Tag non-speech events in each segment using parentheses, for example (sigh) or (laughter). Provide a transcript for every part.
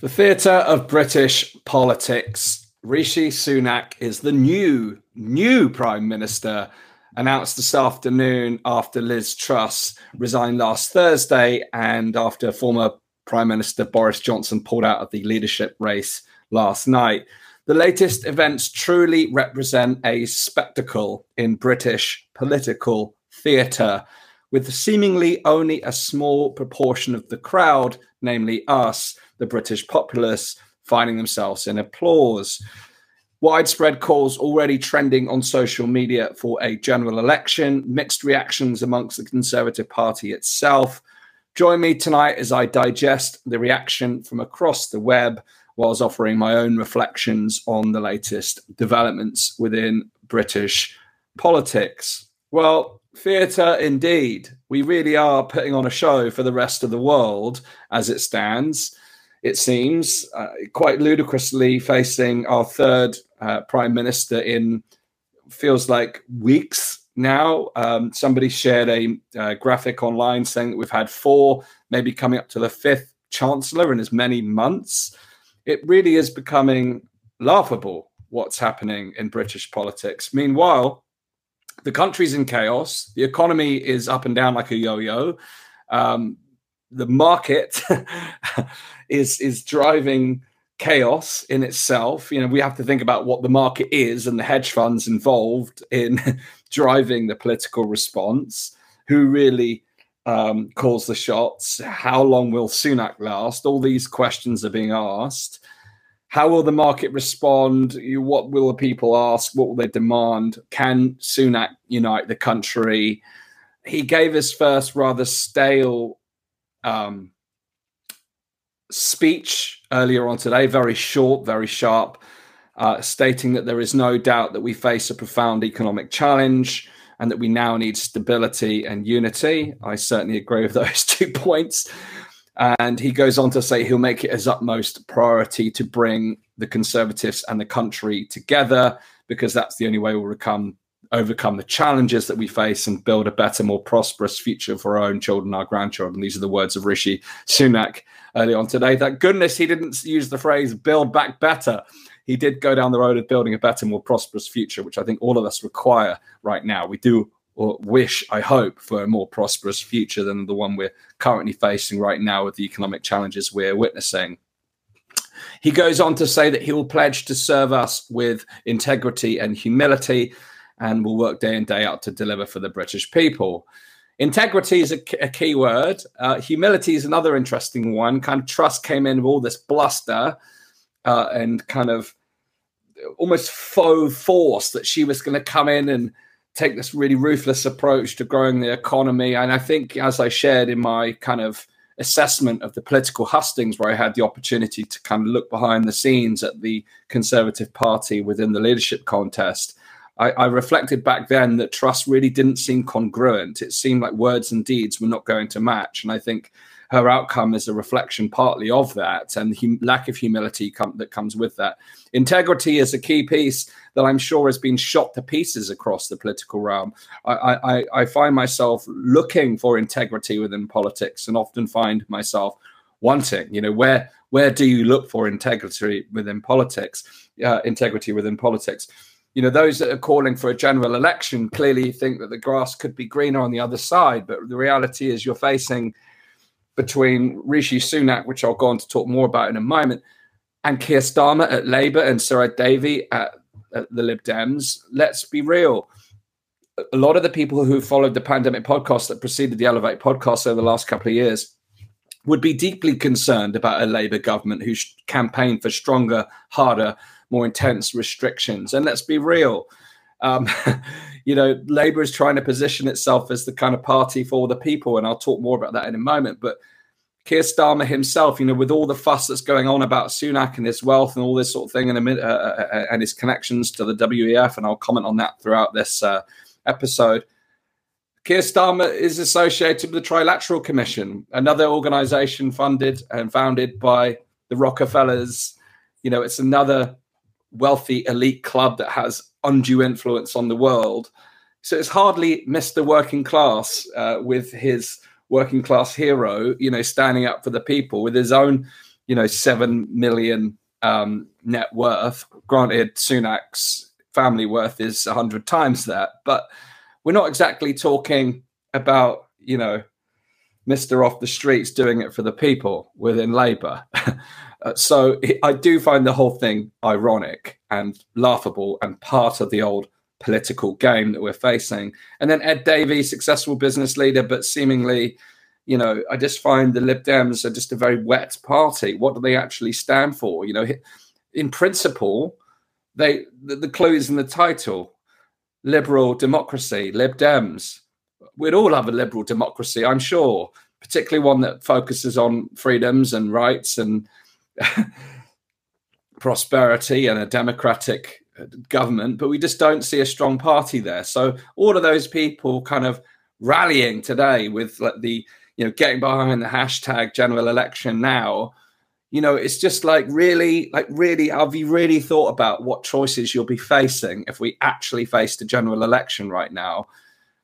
The theatre of British politics. Rishi Sunak is the new, new Prime Minister, announced this afternoon after Liz Truss resigned last Thursday and after former Prime Minister Boris Johnson pulled out of the leadership race last night. The latest events truly represent a spectacle in British political theatre, with seemingly only a small proportion of the crowd, namely us, the British populace finding themselves in applause. Widespread calls already trending on social media for a general election, mixed reactions amongst the Conservative Party itself. Join me tonight as I digest the reaction from across the web whilst offering my own reflections on the latest developments within British politics. Well, theatre indeed. We really are putting on a show for the rest of the world as it stands it seems, uh, quite ludicrously facing our third uh, prime minister in feels like weeks now. Um, somebody shared a uh, graphic online saying that we've had four, maybe coming up to the fifth chancellor in as many months. It really is becoming laughable what's happening in British politics. Meanwhile, the country's in chaos. The economy is up and down like a yo-yo. Um, the market (laughs) is is driving chaos in itself. You know, we have to think about what the market is and the hedge funds involved in (laughs) driving the political response. Who really um, calls the shots? How long will Sunak last? All these questions are being asked. How will the market respond? What will the people ask? What will they demand? Can Sunak unite the country? He gave his first rather stale um, speech earlier on today, very short, very sharp, uh, stating that there is no doubt that we face a profound economic challenge and that we now need stability and unity. I certainly agree with (laughs) those two points. And he goes on to say he'll make it his utmost priority to bring the Conservatives and the country together because that's the only way we'll become overcome the challenges that we face and build a better, more prosperous future for our own children, our grandchildren. These are the words of Rishi Sunak early on today. Thank goodness he didn't use the phrase build back better. He did go down the road of building a better, more prosperous future, which I think all of us require right now. We do or wish, I hope, for a more prosperous future than the one we're currently facing right now with the economic challenges we're witnessing. He goes on to say that he will pledge to serve us with integrity and humility and will work day in, day out to deliver for the British people. Integrity is a, a key word. Uh, humility is another interesting one. Kind of Truss came in with all this bluster uh, and kind of almost faux force that she was going to come in and take this really ruthless approach to growing the economy. And I think, as I shared in my kind of assessment of the political hustings, where I had the opportunity to kind of look behind the scenes at the Conservative Party within the leadership contest, I, I, reflected back then that Truss really didn't seem congruent. It seemed like words and deeds were not going to match. And I think her outcome is a reflection partly of that and the lack of humility com- that comes with that. Integrity is a key piece that I'm sure has been shot to pieces across the political realm. I, I, I find myself looking for integrity within politics and often find myself wanting, you know, where where do you look for integrity within politics? Uh, integrity within politics you know, those that are calling for a general election clearly think that the grass could be greener on the other side. But the reality is, you're facing between Rishi Sunak, which I'll go on to talk more about in a moment, and Keir Starmer at Labour and Sir Davey at, at the Lib Dems. Let's be real. A lot of the people who followed the pandemic podcast that preceded the Elevate podcast over the last couple of years would be deeply concerned about a Labour government who campaigned for stronger, harder, more intense restrictions. And let's be real. Um, (laughs) you know, Labour is trying to position itself as the kind of party for the people, and I'll talk more about that in a moment. But Keir Starmer himself, you know, with all the fuss that's going on about Sunak and his wealth and all this sort of thing, and, uh, uh, uh, and his connections to the WEF, and I'll comment on that throughout this uh, episode. Keir Starmer is associated with the Trilateral Commission, another organization funded and founded by the Rockefellers. You know, it's another wealthy elite club that has undue influence on the world. So it's hardly Mr. Working Class uh, with his working class hero, you know, standing up for the people with his own, you know, seven million um, net worth. Granted, Sunak's family worth is a hundred times that, but we're not exactly talking about you know Mister off the streets doing it for the people within Labour. (laughs) Uh, so I do find the whole thing ironic and laughable and part of the old political game that we're facing. And then Ed Davey, successful business leader, but seemingly you know, I just find the Lib Dems are just a very wet party. What do they actually stand for? You know, in principle, they the, the clue is in the title: liberal democracy, Lib Dems. We'd all have a liberal democracy, I'm sure, particularly one that focuses on freedoms and rights and (laughs) prosperity and a democratic uh, government. But we just don't see a strong party there. So all of those people kind of rallying today with like the you know, getting behind the hashtag general election now, you know, it's just like really, like really, have you really thought about what choices you'll be facing if we actually faced a general election right now?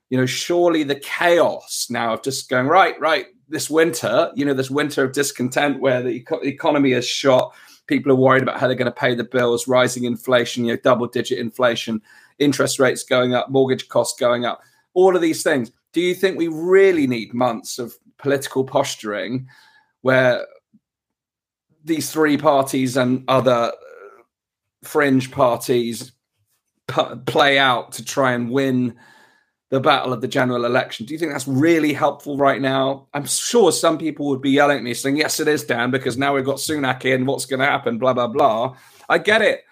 You know, surely the chaos now of just going, right, right, this winter, you know, this winter of discontent where the eco- economy is shot, people are worried about how they're going to pay the bills, rising inflation, you know, double digit inflation, interest rates going up, mortgage costs going up, all of these things. Do you think we really need months of political posturing where these three parties and other fringe parties p- play out to try and win the battle of the general election. Do you think that's really helpful right now? I'm sure some people would be yelling at me saying, Yes, it is, Dan, because now we've got Sunak in. What's going to happen? Blah, blah, blah. I get it.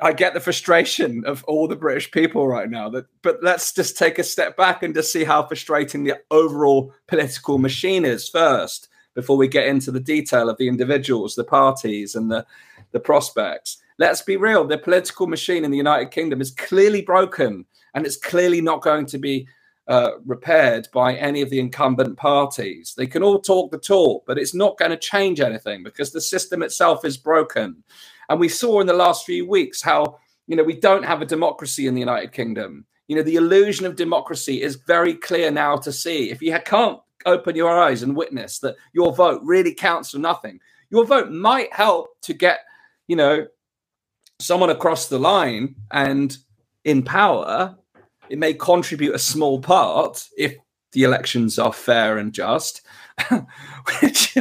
I get the frustration of all the British people right now. That, but let's just take a step back and just see how frustrating the overall political machine is first, before we get into the detail of the individuals, the parties, and the the prospects. Let's be real: the political machine in the United Kingdom is clearly broken, and it's clearly not going to be uh, repaired by any of the incumbent parties. They can all talk the talk, but it's not going to change anything because the system itself is broken. And we saw in the last few weeks how, you know, we don't have a democracy in the United Kingdom. You know, the illusion of democracy is very clear now to see. If you can't open your eyes and witness that your vote really counts for nothing, your vote might help to get, you know, someone across the line and in power. It may contribute a small part if the elections are fair and just, (laughs) which,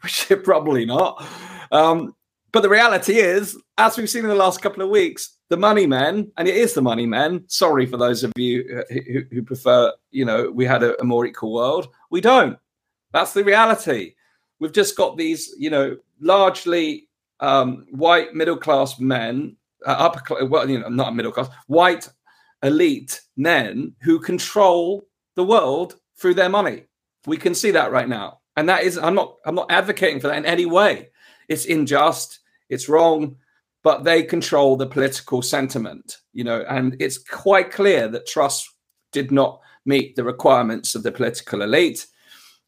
which are probably not. Um, but the reality is, as we've seen in the last couple of weeks, the money men, and it is the money men. Sorry for those of you who, who prefer, you know, we had a, a more equal world. We don't. That's the reality. We've just got these, you know, largely um, white middle class men, uh, upper, well, you know, not middle class, white elite men who control the world through their money. We can see that right now, and that is, I'm not, I'm not advocating for that in any way. It's unjust it's wrong, but they control the political sentiment, you know, and it's quite clear that Truss did not meet the requirements of the political elite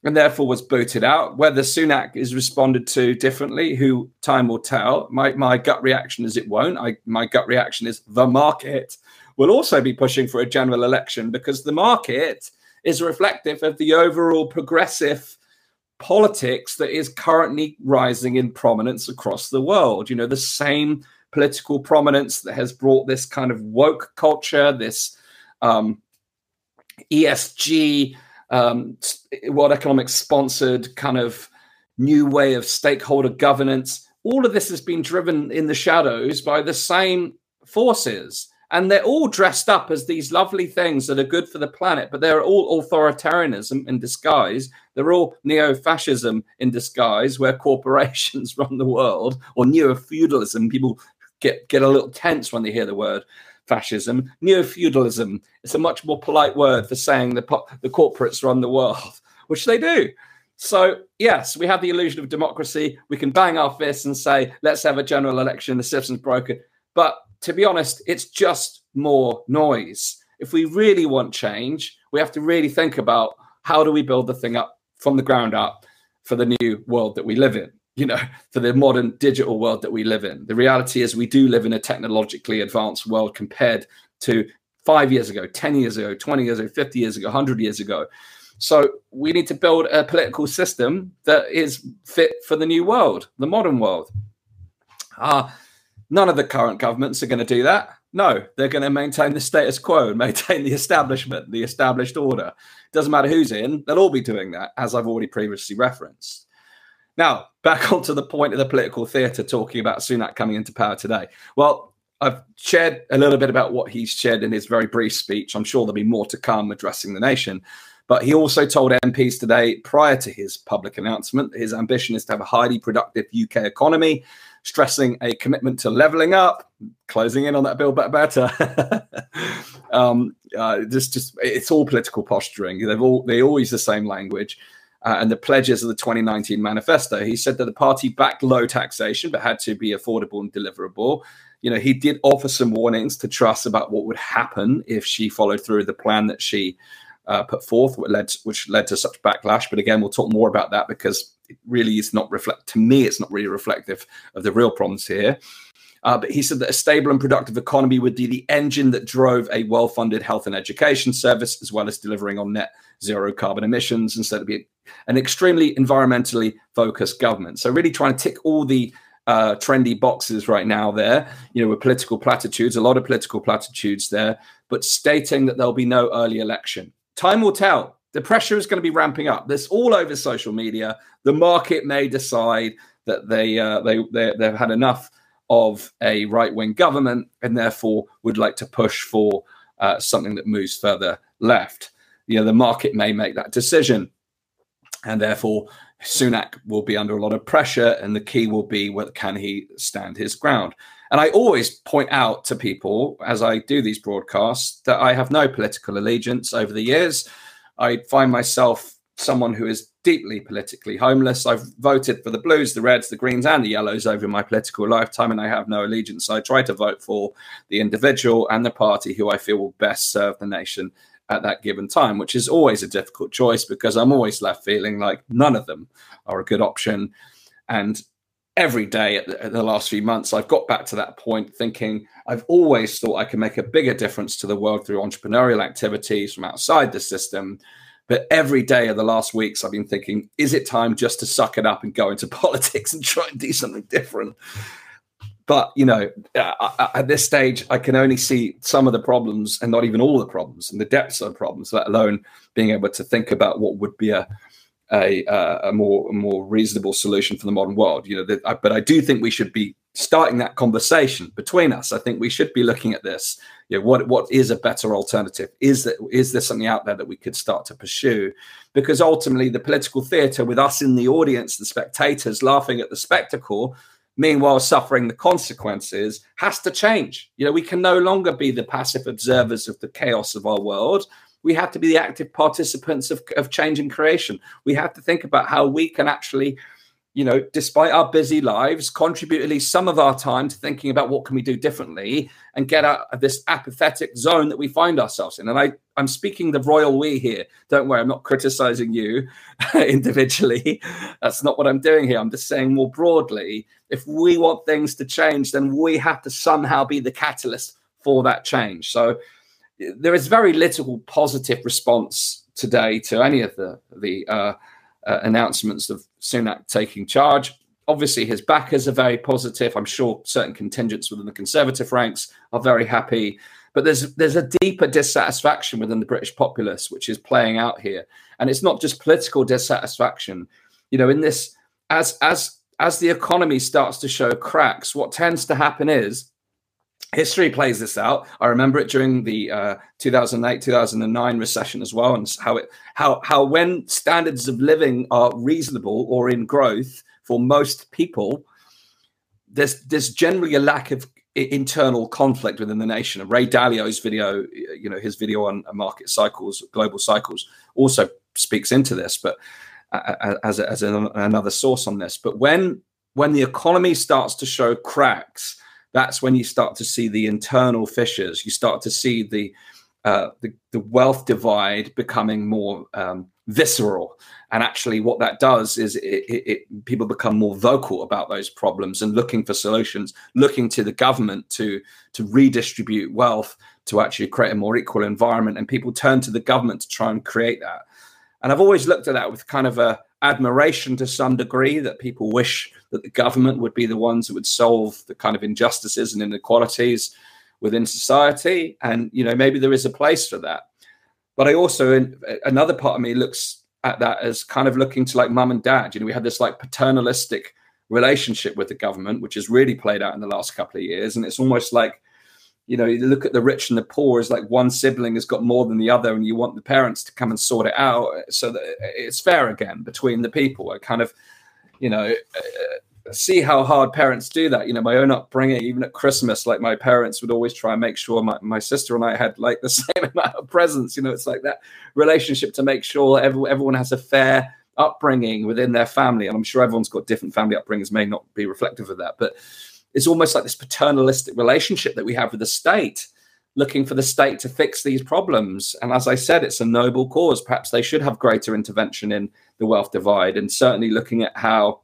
and therefore was booted out. Whether Sunak is responded to differently, who time will tell. My, my gut reaction is it won't. I, my gut reaction is the market will also be pushing for a general election because the market is reflective of the overall progressive politics that is currently rising in prominence across the world. You know, the same political prominence that has brought this kind of woke culture, this um, ESG, um, World Economic sponsored kind of new way of stakeholder governance. All of this has been driven in the shadows by the same forces and they're all dressed up as these lovely things that are good for the planet, but they're all authoritarianism in disguise. They're all neo fascism in disguise, where corporations (laughs) run the world, or neo feudalism. People get, get a little tense when they hear the word fascism. Neo feudalism is a much more polite word for saying the, the corporates run the world, (laughs) which they do. So, yes, we have the illusion of democracy. We can bang our fists and say, let's have a general election, the system's broken. But to be honest, it's just more noise. If we really want change, we have to really think about how do we build the thing up from the ground up for the new world that we live in, you know, (laughs) for the modern digital world that we live in. The reality is we do live in a technologically advanced world compared to five years ago, 10 years ago, 20 years ago, 50 years ago, 100 years ago. So we need to build a political system that is fit for the new world, the modern world. Uh, none of the current governments are going to do that. No, they're going to maintain the status quo and maintain the establishment, the established order. Doesn't matter who's in, they'll all be doing that, as I've already previously referenced. Now, back (laughs) onto the point of the political theatre talking about Sunak coming into power today. Well, I've shared a little bit about what he's shared in his very brief speech. I'm sure there'll be more to come addressing the nation. But he also told MPs today, prior to his public announcement, his ambition is to have a highly productive UK economy, stressing a commitment to levelling up, closing in on that bill better. better. (laughs) um, uh, just, just it's all political posturing. They've all they all use the same language. Uh, and the pledges of the 2019 manifesto. He said that the party backed low taxation, but had to be affordable and deliverable. You know, he did offer some warnings to Truss about what would happen if she followed through the plan that she uh, put forth, which led, which led to such backlash. But again, we'll talk more about that because it really is not reflect. To me, it's not really reflective of the real problems here. Uh, but he said that a stable and productive economy would be the engine that drove a well-funded health and education service, as well as delivering on net zero carbon emissions, instead of being an extremely environmentally focused government. So really trying to tick all the uh, trendy boxes right now there, you know, with political platitudes, a lot of political platitudes there, but stating that there'll be no early election time will tell. The pressure is going to be ramping up. This all over social media. The market may decide that they uh, they, they they've had enough of a right wing government and therefore would like to push for uh, something that moves further left. You know, the market may make that decision, and therefore Sunak will be under a lot of pressure, and the key will be whether can he stand his ground. And I always point out to people as I do these broadcasts that I have no political allegiance over the years. I find myself someone who is deeply politically homeless. I've voted for the Blues, the Reds, the Greens, and the Yellows over my political lifetime, and I have no allegiance. I try to vote for the individual and the party who I feel will best serve the nation at that given time, which is always a difficult choice because I'm always left feeling like none of them are a good option. And every day at the, at the, last few months, I've got back to that point thinking I've always thought I can make a bigger difference to the world through entrepreneurial activities from outside the system. But every day of the last weeks, I've been thinking, is it time just to suck it up and go into (laughs) politics and try and do something different? But, you know, at this stage, I can only see some of the problems and not even all the problems and the depths of the problems, let alone being able to think about what would be a, a, a more more reasonable solution for the modern world. You know, that, I, but I do think we should be starting that conversation between us. I think we should be looking at this. You know, what what is a better alternative? Is that is there something out there that we could start to pursue? Because ultimately, the political theatre, with us in the audience, the spectators laughing at the spectacle, meanwhile suffering the consequences, has to change. You know, we can no longer be the passive observers of the chaos of our world we have to be the active participants of, of change and creation. We have to think about how we can actually, you know, despite our busy lives, contribute at least some of our time to thinking about what can we do differently and get out of this apathetic zone that we find ourselves in. And I, I'm speaking the royal we here. Don't worry, I'm not criticizing you (laughs) individually. That's not what I'm doing here. I'm just saying more broadly, if we want things to change, then we have to somehow be the catalyst for that change. So there is very little positive response today to any of the the uh, uh, announcements of Sunak taking charge. Obviously, his backers are very positive. I'm sure certain contingents within the Conservative ranks are very happy, but there's there's a deeper dissatisfaction within the British populace, which is playing out here, and it's not just political dissatisfaction. You know, in this as as as the economy starts to show cracks, what tends to happen is history plays this out. I remember it during the uh, 2008 2009 recession as well, and how it how how when standards of living are reasonable or in growth for most people, there's there's generally a lack of internal conflict within the nation. And Ray Dalio's video, you know, his video on market cycles, global cycles, also speaks into this, but uh, as as another source on this. But when when the economy starts to show cracks that's when you start to see the internal fissures. You start to see the uh, the, the, wealth divide becoming more um, visceral. And actually, what that does is it, it, it, people become more vocal about those problems and looking for solutions, looking to the government to to redistribute wealth to actually create a more equal environment. And people turn to the government to try and create that. And I've always looked at that with kind of a admiration to some degree that people wish that the government would be the ones that would solve the kind of injustices and inequalities within society. And, you know, maybe there is a place for that. But I also, in, another part of me looks at that as kind of looking to like mum and dad. You know, we had this like paternalistic relationship with the government, which has really played out in the last couple of years. And it's almost like, you know, you look at the rich and the poor as like one sibling has got more than the other, and you want the parents to come and sort it out so that it's fair again between the people. I kind of, you know, uh, see how hard parents do that. You know, my own upbringing, even at Christmas, like my parents would always try and make sure my, my sister and I had like the (laughs) same amount of presents. You know, it's like that relationship to make sure every, everyone has a fair upbringing within their family. And I'm sure everyone's got different family upbringings, may not be reflective of that, but it's almost like this paternalistic relationship that we have with the state, looking for the state to fix these problems. And as I said, it's a noble cause. Perhaps they should have greater intervention in the wealth divide, and certainly looking at how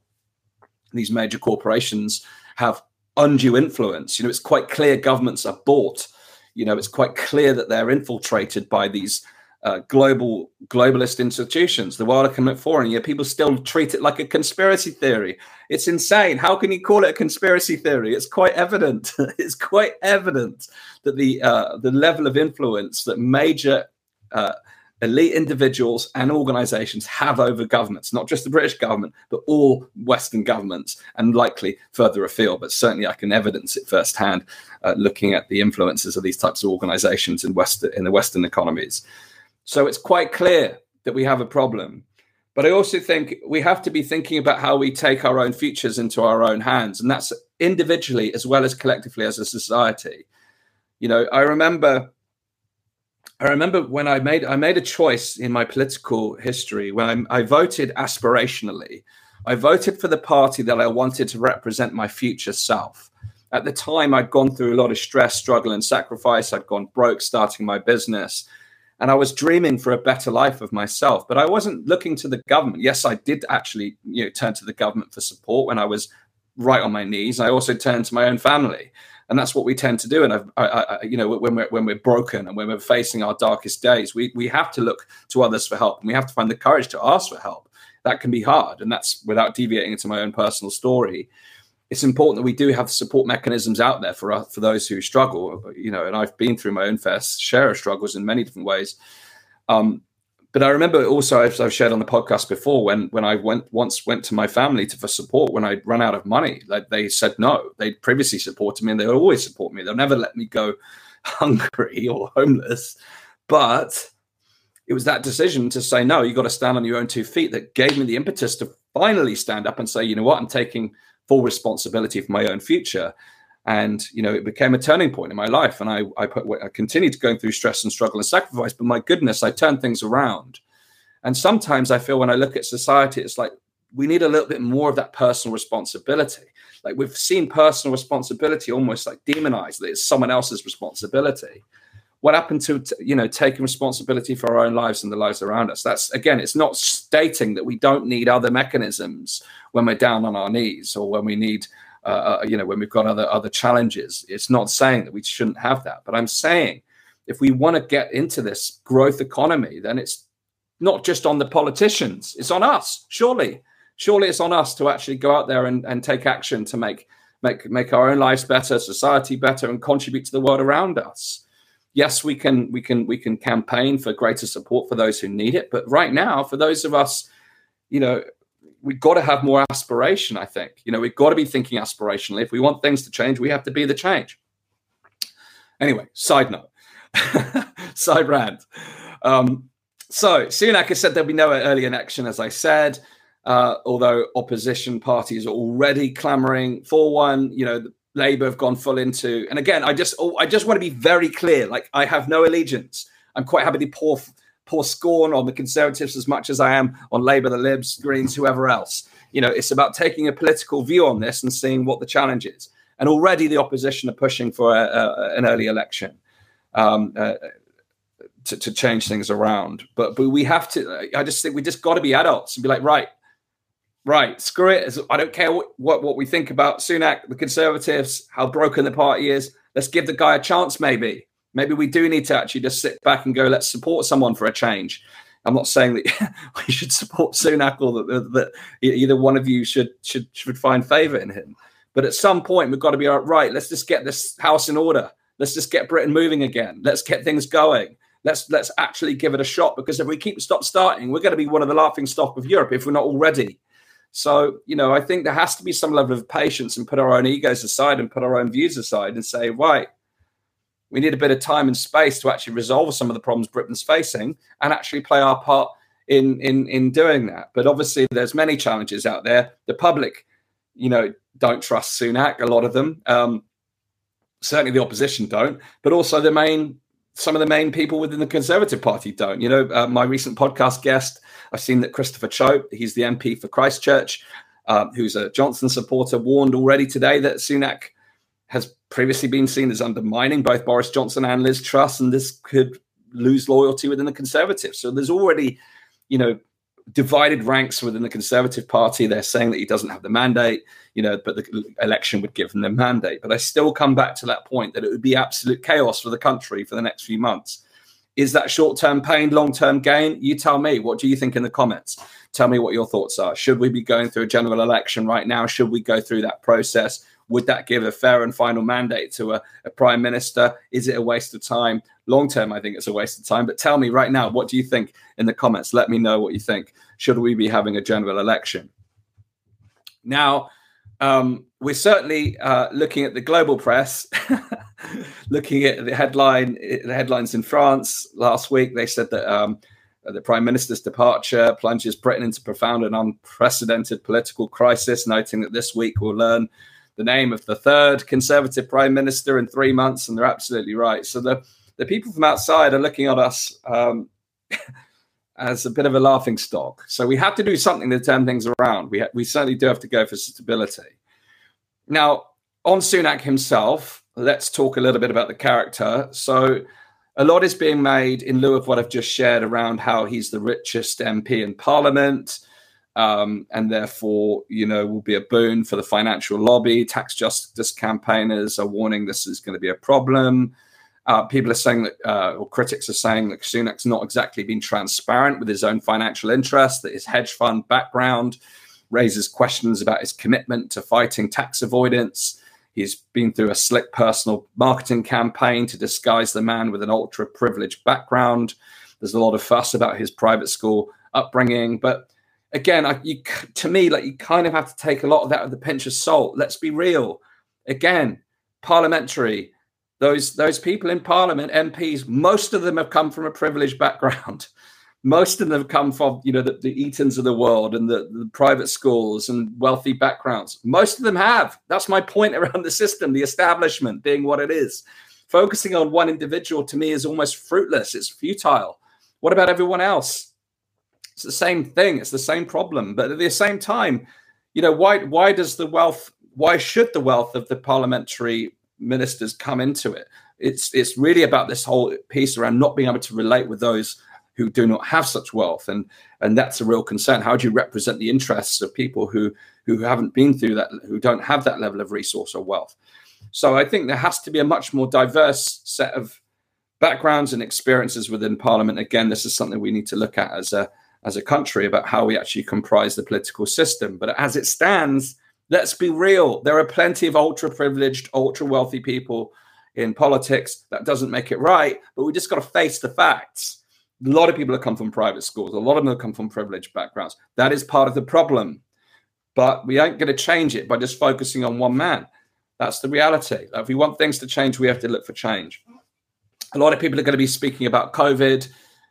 these major corporations have undue influence. You know, it's quite clear governments are bought. You know, it's quite clear that they're infiltrated by these uh, global globalist institutions, the World Economic Forum. Yeah, people still treat it like a conspiracy theory. It's insane. How can you call it a conspiracy theory? It's quite evident. (laughs) it's quite evident that the uh, the level of influence that major uh, elite individuals and organizations have over governments, not just the British government, but all Western governments, and likely further afield. But certainly, I can evidence it firsthand, uh, looking at the influences of these types of organizations in West in the Western economies. So it's quite clear that we have a problem. But I also think we have to be thinking about how we take our own futures into our own hands, and that's individually as well as collectively as a society. You know, I remember I remember when I made I made a choice in my political history when I, I, voted aspirationally. I voted for the party that I wanted to represent my future self. At the time, I'd gone through a lot of stress, struggle, and sacrifice. I'd gone broke starting my business and I was dreaming for a better life of myself. But I wasn't looking to the government. Yes, I did actually, you know, turn to the government for support when I was right on my knees. I also turned to my own family, and that's what we tend to do. And I, I, I, you know, when we're when we're broken and when we're facing our darkest days, we we have to look to others for help, and we have to find the courage to ask for help. That can be hard, and that's without deviating into my own personal story it's important that we do have support mechanisms out there for us, for those who struggle. You know, and I've been through my own fair share of struggles in many different ways. Um, but I remember also, as I've shared on the podcast before, when when I went once went to my family to for support when I run out of money, like they said no. They previously supported me, and they always support me. They'll never let me go (laughs) hungry or homeless. But it was that decision to say no. You got to stand on your own two feet that gave me the impetus to finally stand up and say, you know what, I'm taking full responsibility for my own future. And you know, it became a turning point in my life, and I I, put, I continued going through stress and struggle and sacrifice. But my goodness, I turned things around. And sometimes I feel when I look at society, it's like we need a little bit more of that personal responsibility. Like we've seen personal responsibility almost like demonized, that it's someone else's responsibility. What happened to you know taking responsibility for our own lives and the lives around us? That's again, it's not stating that we don't need other mechanisms when we're down on our knees or when we need uh, uh, you know when we've got other other challenges. It's not saying that we shouldn't have that but i'm saying if we want to get into this growth economy then it's not just on the politicians it's on us surely. Surely it's on us to actually go out there and, and take action to make make make our own lives better society better and contribute to the world around us yes we can we can we can campaign for greater support for those who need it but right now for those of us you know we've got to have more aspiration, I think. You know, we've got to be thinking aspirationally. If we want things to change, we have to be the change. Anyway, side note, (laughs) side rant. Um, so Sunak has said there'll be no early election, as I said, uh, although opposition parties are already clamoring for one. You know, Labour have gone full into, and again, I just, oh, I just want to be very clear. Like, I have no allegiance. I'm quite happy to pour pour scorn on the Conservatives as much as I am on Labour, the Libs, Greens, whoever else. You know, it's about taking a political view on this and seeing what the challenge is. And already the opposition are pushing for a, a, an early election um, uh, to, to, change things around. But but we have to. I just think we just got to be adults and be like, right, right, screw it. I don't care what, what we think about Sunak, the Conservatives, how broken the party is. Let's give the guy a chance, maybe maybe we do need to actually just sit back and go, let's support someone for a change. I'm not saying that (laughs) we should support Sunak or that, that either one of you should should should find favour in him. But at some point, we've got to be right. Let's just get this house in order. Let's just get Britain moving again. Let's get things going. Let's let's actually give it a shot because if we keep stop starting, we're going to be one of the laughing stock of Europe if we're not already. So you know, I think there has to be some level of patience and put our own egos aside and put our own views aside and say, right, we need a bit of time and space to actually resolve some of the problems Britain's facing and actually play our part in in in doing that. But obviously, there's many challenges out there. The public, you know, don't trust Sunak. A lot of them. Um, certainly the opposition don't, but also the main some of the main people within the Conservative Party don't. You know, uh, my recent podcast guest, I've seen that Christopher Chope, he's the MP for Christchurch, uh, who's a Johnson supporter, warned already today that Sunak has previously been seen as undermining both Boris Johnson and Liz Truss, and this could lose loyalty within the Conservatives. So there's already, you know, divided ranks within the Conservative Party. They're saying that he doesn't have the mandate, you know, but the election would give him the mandate. But I still come back to that point that it would be absolute chaos for the country for the next few months. Is that short term pain, long term gain? You tell me. What do you think in the comments? Tell me what your thoughts are. Should we be going through a general election right now? Should we go through that process? Would that give a fair and final mandate to a, a prime minister? Is it a waste of time? Long term, I think it's a waste of time. But tell me right now, what do you think in the comments? Let me know what you think. Should we be having a general election? Now, um, we're certainly uh, looking at the global press, (laughs) looking at the headline, the headlines in France last week. They said that um, the prime minister's departure plunges Britain into profound and unprecedented political crisis, noting that this week we'll learn the name of the third conservative prime minister in three months, and they're absolutely right. So the the people from outside are looking at us um, (laughs) as a bit of a laughing stock. So we have to do something to turn things around. We ha- we certainly do have to go for stability. Now, on Sunak himself, let's talk a little bit about the character. So a lot is being made in lieu of what I've just shared around how he's the richest MP in Parliament um, and therefore, you know, will be a boon for the financial lobby. Tax justice campaigners are warning this is going to be a problem. Uh, people are saying that, uh, or critics are saying that Sunak's not exactly been transparent with his own financial interests, that his hedge fund background raises questions about his commitment to fighting tax avoidance. He's been through a slick personal marketing campaign to disguise the man with an ultra privileged background. There's a lot of fuss about his private school upbringing, but again, I, you, to me, like you kind of have to take a lot of that with a pinch of salt. Let's be real. Again, parliamentary, those those people in Parliament, MPs, most of them have come from a privileged background. (laughs) most of them have come from you know the, the Etons of the world and the, the private schools and wealthy backgrounds. Most of them have. That's my point (laughs) around the system, the establishment being what it is. Focusing on one individual to me is almost fruitless. It's futile. What about everyone else? It's the same thing. It's the same problem. But at the same time, you know, why why does the wealth? Why should the wealth of the parliamentary ministers come into it? It's it's really about this whole piece around not being able to relate with those who do not have such wealth, and and that's a real concern. How do you represent the interests of people who who haven't been through that, who don't have that level of resource or wealth? So I think there has to be a much more diverse set of backgrounds and experiences within Parliament. Again, this is something we need to look at as a as a country about how we actually comprise the political system. But as it stands, let's be real. There are plenty of ultra privileged, ultra wealthy people in politics. That doesn't make it right, but we just got to face the facts. A lot of people have come from private schools, a lot of them have come from privileged backgrounds. That is part of the problem. But we ain't going to change it by just focusing on one man. That's the reality. If we want things to change, we have to look for change. A lot of people are going to be speaking about COVID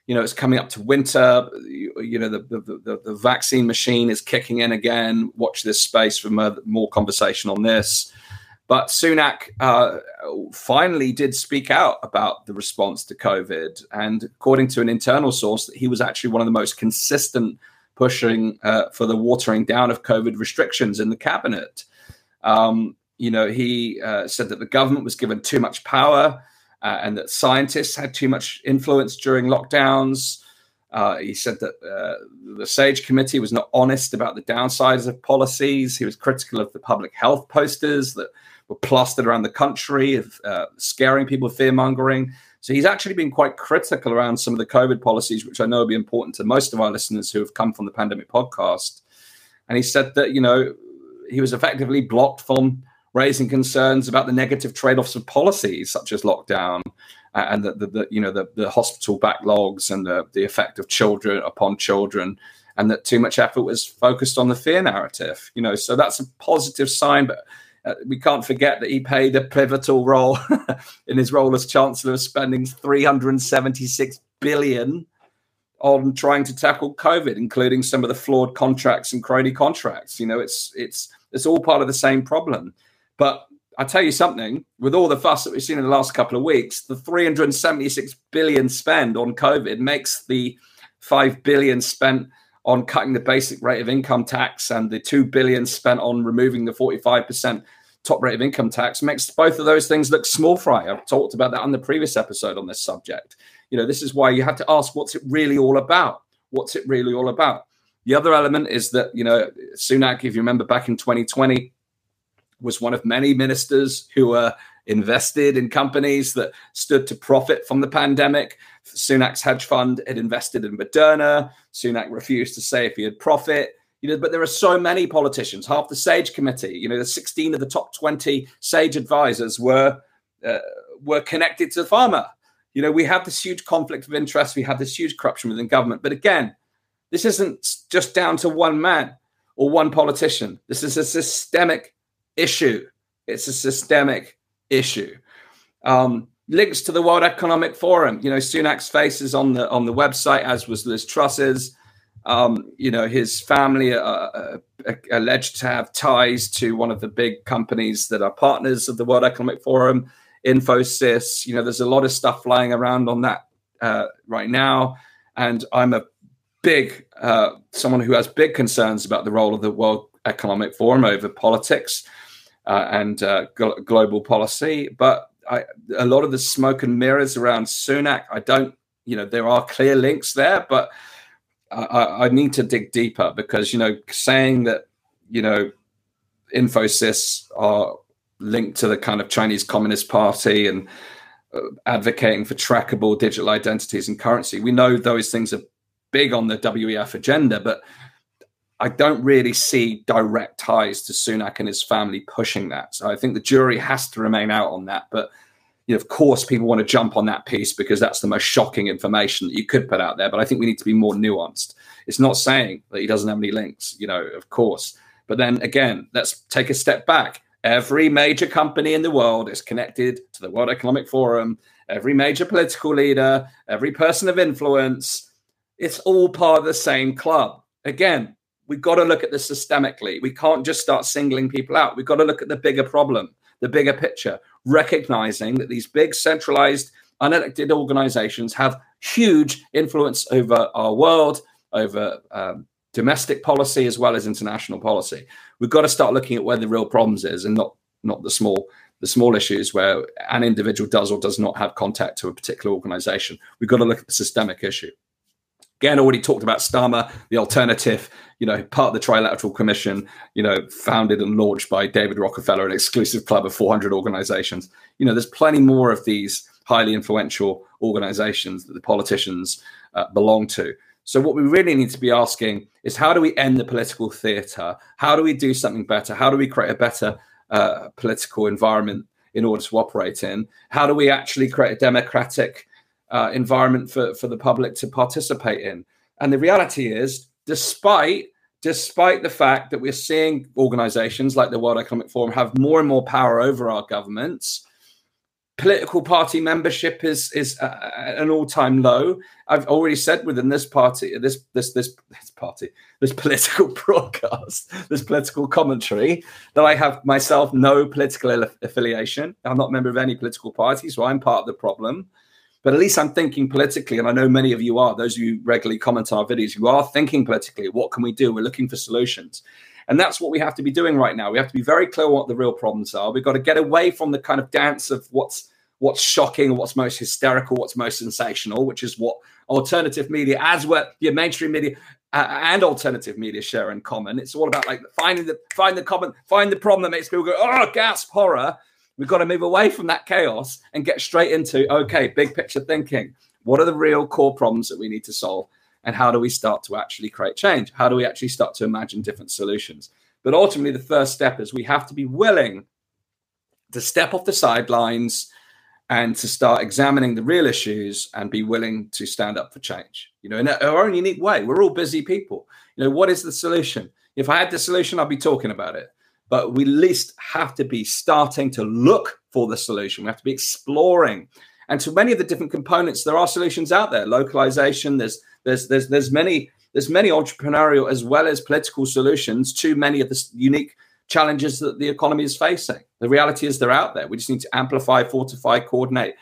you know it's coming up to winter. You, you know the, the, the, the, vaccine machine is kicking in again. Watch this space for more, more conversation on this. But sunak uh, finally did speak out about the response to covid. And according to an internal source that he was actually one of the most consistent pushing uh, for the watering down of covid restrictions in the cabinet. Um, you know he uh, said that the government was given too much power uh, and that scientists had too much influence during lockdowns. Uh, he said that uh, the SAGE committee was not honest about the downsides of policies. He was critical of the public health posters that were plastered around the country, of uh, scaring people, fear mongering. So he's actually been quite critical around some of the COVID policies, which I know will be important to most of our listeners who have come from the pandemic podcast. And he said that, you know, he was effectively blocked from raising concerns about the negative trade-offs of policies such as lockdown and the, the, the you know the, the hospital backlogs and the, the effect of children upon children and that too much effort was focused on the fear narrative you know. So that's a positive sign but uh, we can't forget that he played a pivotal role (laughs) in his role as chancellor spending 376 billion on trying to tackle covid including some of the flawed contracts and crony contracts. You know it's it's it's all part of the same problem but I tell you something, with all the fuss that we've seen in the last couple of weeks, the 376 billion spend on COVID makes the 5 billion spent on cutting the basic rate of income tax and the 2 billion spent on removing the 45% top rate of income tax makes both of those things look small fry. I've talked about that on the previous episode on this subject. You know, this is why you have to ask what's it really all about? What's it really all about? The other element is that, you know, Sunak, if you remember back in 2020, was one of many ministers who were invested in companies that stood to profit from the pandemic. Sunak's hedge fund had invested in Moderna. Sunak refused to say if he had profit. You know, but there are so many politicians. Half the Sage Committee, you know, the 16 of the top 20 Sage advisors were uh, were connected to pharma. You know, we have this huge conflict of interest. We have this huge corruption within government. But again, this isn't just down to one man or one politician. This is a systemic issue. It's a systemic issue. Um, links to the World Economic Forum. You know, Sunak's face is on the on the website, as was Liz Truss's. Um, you know, his family are, are, alleged to have ties to one of the big companies that are partners of the World Economic Forum, Infosys. You know, there's a lot of stuff flying around on that uh, right now, and I'm a big uh, someone who has big concerns about the role of the World Economic Forum over politics uh, and uh, gl- global policy. But I, a lot of the smoke and mirrors around Sunak, I don't, you know, there are clear links there, but I, I need to dig deeper because, you know, saying that, you know, Infosys are linked to the kind of Chinese Communist Party and uh, advocating for trackable digital identities and currency. We know those things are big on the WEF agenda, but I don't really see direct ties to Sunak and his family pushing that. So I think the jury has to remain out on that. But you know, of course, people want to jump on that piece because that's the most shocking information that you could put out there. But I think we need to be more nuanced. It's not saying that he doesn't have any links, you know, of course. But then again, let's take a step back. Every major company in the world is connected to the World Economic Forum. Every major political leader, every person of influence, it's all part of the same club. Again, we've got to look at this systemically. We can't just start singling people out. We've got to look at the bigger problem, the bigger picture, recognizing that these big centralized, unelected organizations have huge influence over our world, over um, domestic policy as well as international policy. We've got to start looking at where the real problems is and not not the small the small issues where an individual does or does not have contact to a particular organization. We've got to look at the systemic issue. Again, already talked about Starmer, the alternative, you know, part of the Trilateral Commission, you know, founded and launched by David Rockefeller, an exclusive club of 400 organizations. You know, there's plenty more of these highly influential organizations that the politicians uh, belong to. So, what we really need to be asking is how do we end the political theater? How do we do something better? How do we create a better uh, political environment in order to operate in? How do we actually create a democratic uh, environment for, for the public to participate in. And the reality is, despite despite the fact that we're seeing organizations like the World Economic Forum have more and more power over our governments, political party membership is is at an all-time low. I've already said within this party, this this this this party, this political (laughs) broadcast, this political commentary, that I have myself no political affiliation. I'm not a member of any political party, so I'm part of the problem but at least I'm thinking politically, and I know many of you are. Those of you regularly comment on our videos, you are thinking politically. What can we do? We're looking for solutions, and that's what we have to be doing right now. We have to be very clear what the real problems are. We've got to get away from the kind of dance of what's what's shocking, what's most hysterical, what's most sensational, which is what alternative media, as well, your mainstream media uh, and alternative media share in common. It's all about like finding the find the common, find the problem that makes people go, oh, gasp, horror We've got to move away from that chaos and get straight into okay, big picture thinking. What are the real core problems that we need to solve? And how do we start to actually create change? How do we actually start to imagine different solutions? But ultimately, the first step is we have to be willing to step off the sidelines and to start examining the real issues and be willing to stand up for change. You know, in our own unique way. We're all busy people. You know, what is the solution? If I had the solution, I'd be talking about it. But we at least have to be starting to look for the solution. We have to be exploring. And to many of the different components, there are solutions out there. Localization, there's there's there's there's many there's many entrepreneurial as well as political solutions to many of the unique challenges that the economy is facing. The reality is they're out there. We just need to amplify, fortify, coordinate.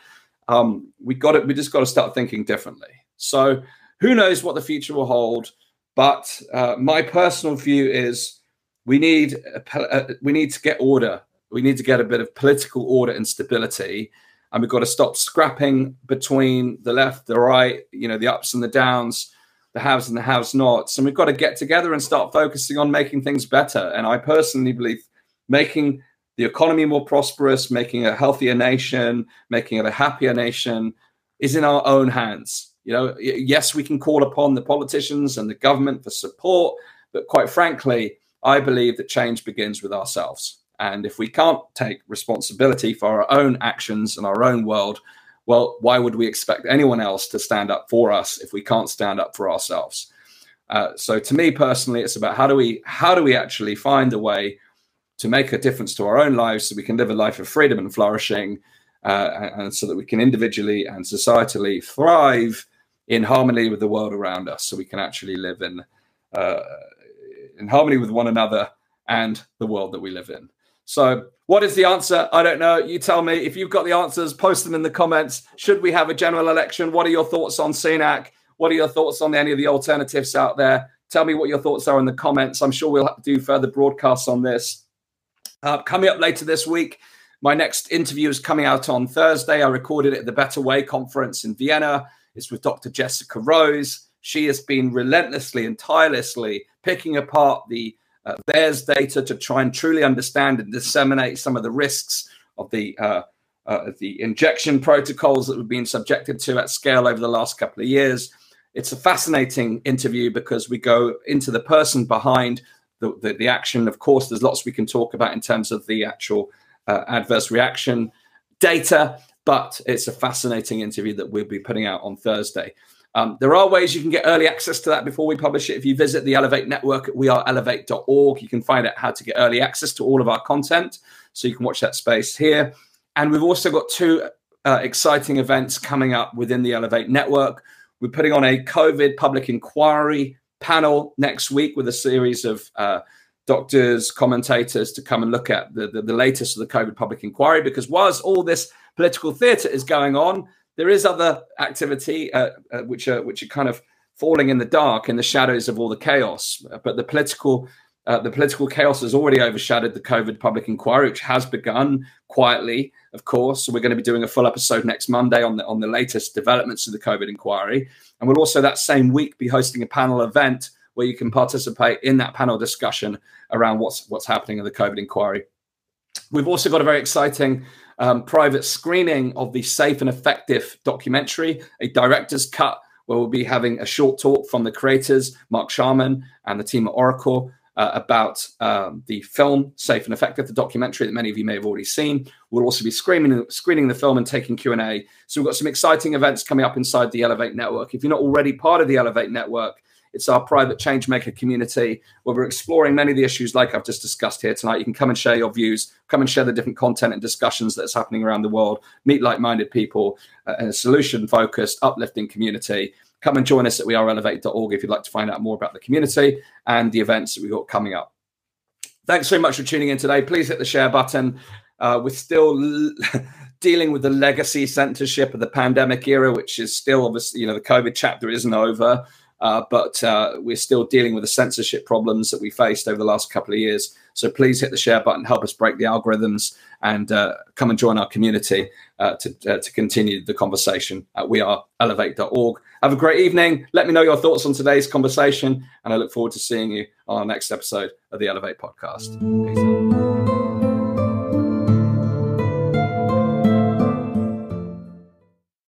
Um, we got it. We just got to start thinking differently. So who knows what the future will hold? But uh, my personal view is we need a, a, uh, we need to get order. We need to get a bit of political order and stability, and we've got to stop scrapping between the left, the right, you know, the ups and the downs the haves and the have-nots, And we've got to get together and start focusing on making things better. And I personally believe making the economy more prosperous, making a healthier nation, making it a happier nation is in our own hands. You know, yes, we can call upon the politicians and the government for support, but quite frankly, I believe that change begins with ourselves. And if we can't take responsibility for our own actions and our own world, well, why would we expect anyone else to stand up for us if we can't stand up for ourselves? Uh, so, to me personally, it's about how do we how do we actually find a way to make a difference to our own lives so we can live a life of freedom and flourishing, uh, and, so that we can individually and societally thrive in harmony with the world around us, so we can actually live in uh, in harmony with one another and the world that we live in. So, what is the answer? I don't know. You tell me. If you've got the answers, post them in the comments. Should we have a general election? What are your thoughts on Sunak? What are your thoughts on any of the alternatives out there? Tell me what your thoughts are in the comments. I'm sure we'll do further broadcasts on this. Uh, coming up later this week, my next interview is coming out on Thursday. I recorded it at the Better Way conference in Vienna. It's with Dr. Jessica Rose. She has been relentlessly and tirelessly picking apart the uh, VAERS data to try and truly understand and disseminate some of the risks of the uh, uh, the injection protocols that we've been subjected to at scale over the last couple of years. It's a fascinating interview because we go into the person behind the, the, the action. Of course, there's lots we can talk about in terms of the actual uh, adverse reaction data, but it's a fascinating interview that we'll be putting out on Thursday. Um, there are ways you can get early access to that before we publish it. If you visit the Elevate network at weareelevate.org, you can find out how to get early access to all of our content. So you can watch that space here. And we've also got two uh, exciting events coming up within the Elevate network. We're putting on a COVID public inquiry panel next week with a series of uh, doctors, commentators to come and look at the, the, the latest of the COVID public inquiry. Because whilst all this political theatre is going on, there is other activity uh, uh, which are which are kind of falling in the dark in the shadows of all the chaos. But the political uh, the political chaos has already overshadowed the COVID public inquiry, which has begun quietly, of course. So we're going to be doing a full episode next Monday on the on the latest developments of the COVID inquiry, and we'll also that same week be hosting a panel event where you can participate in that panel discussion around what's what's happening in the COVID inquiry. We've also got a very exciting um, private screening of the Safe and Effective documentary, a director's cut, where we'll be having a short talk from the creators, Mark Sharman and the team at Oracle, uh, about um, the film Safe and Effective, the documentary that many of you may have already seen. We'll also be screening, screening the film and taking Q&A. So we've got some exciting events coming up inside the Elevate Network. If you're not already part of the Elevate Network, it's our private change maker community where we're exploring many of the issues like I've just discussed here tonight. You can come and share your views, come and share the different content and discussions that's happening around the world, meet like minded people uh, in a solution focused, uplifting community. Come and join us at weareelevate.org if you'd like to find out more about the community and the events that we've got coming up. Thanks so much for tuning in today. Please hit the share button. Uh, we're still (laughs) dealing with the legacy censorship of the pandemic era, which is still obviously, you know, the COVID chapter isn't over. Uh, but uh, we're still dealing with the censorship problems that we faced over the last couple of years. So please hit the share button, help us break the algorithms, and uh, come and join our community uh, to, uh, to continue the conversation we at weareelevate.org. Have a great evening. Let me know your thoughts on today's conversation, and I look forward to seeing you on our next episode of the Elevate podcast. Peace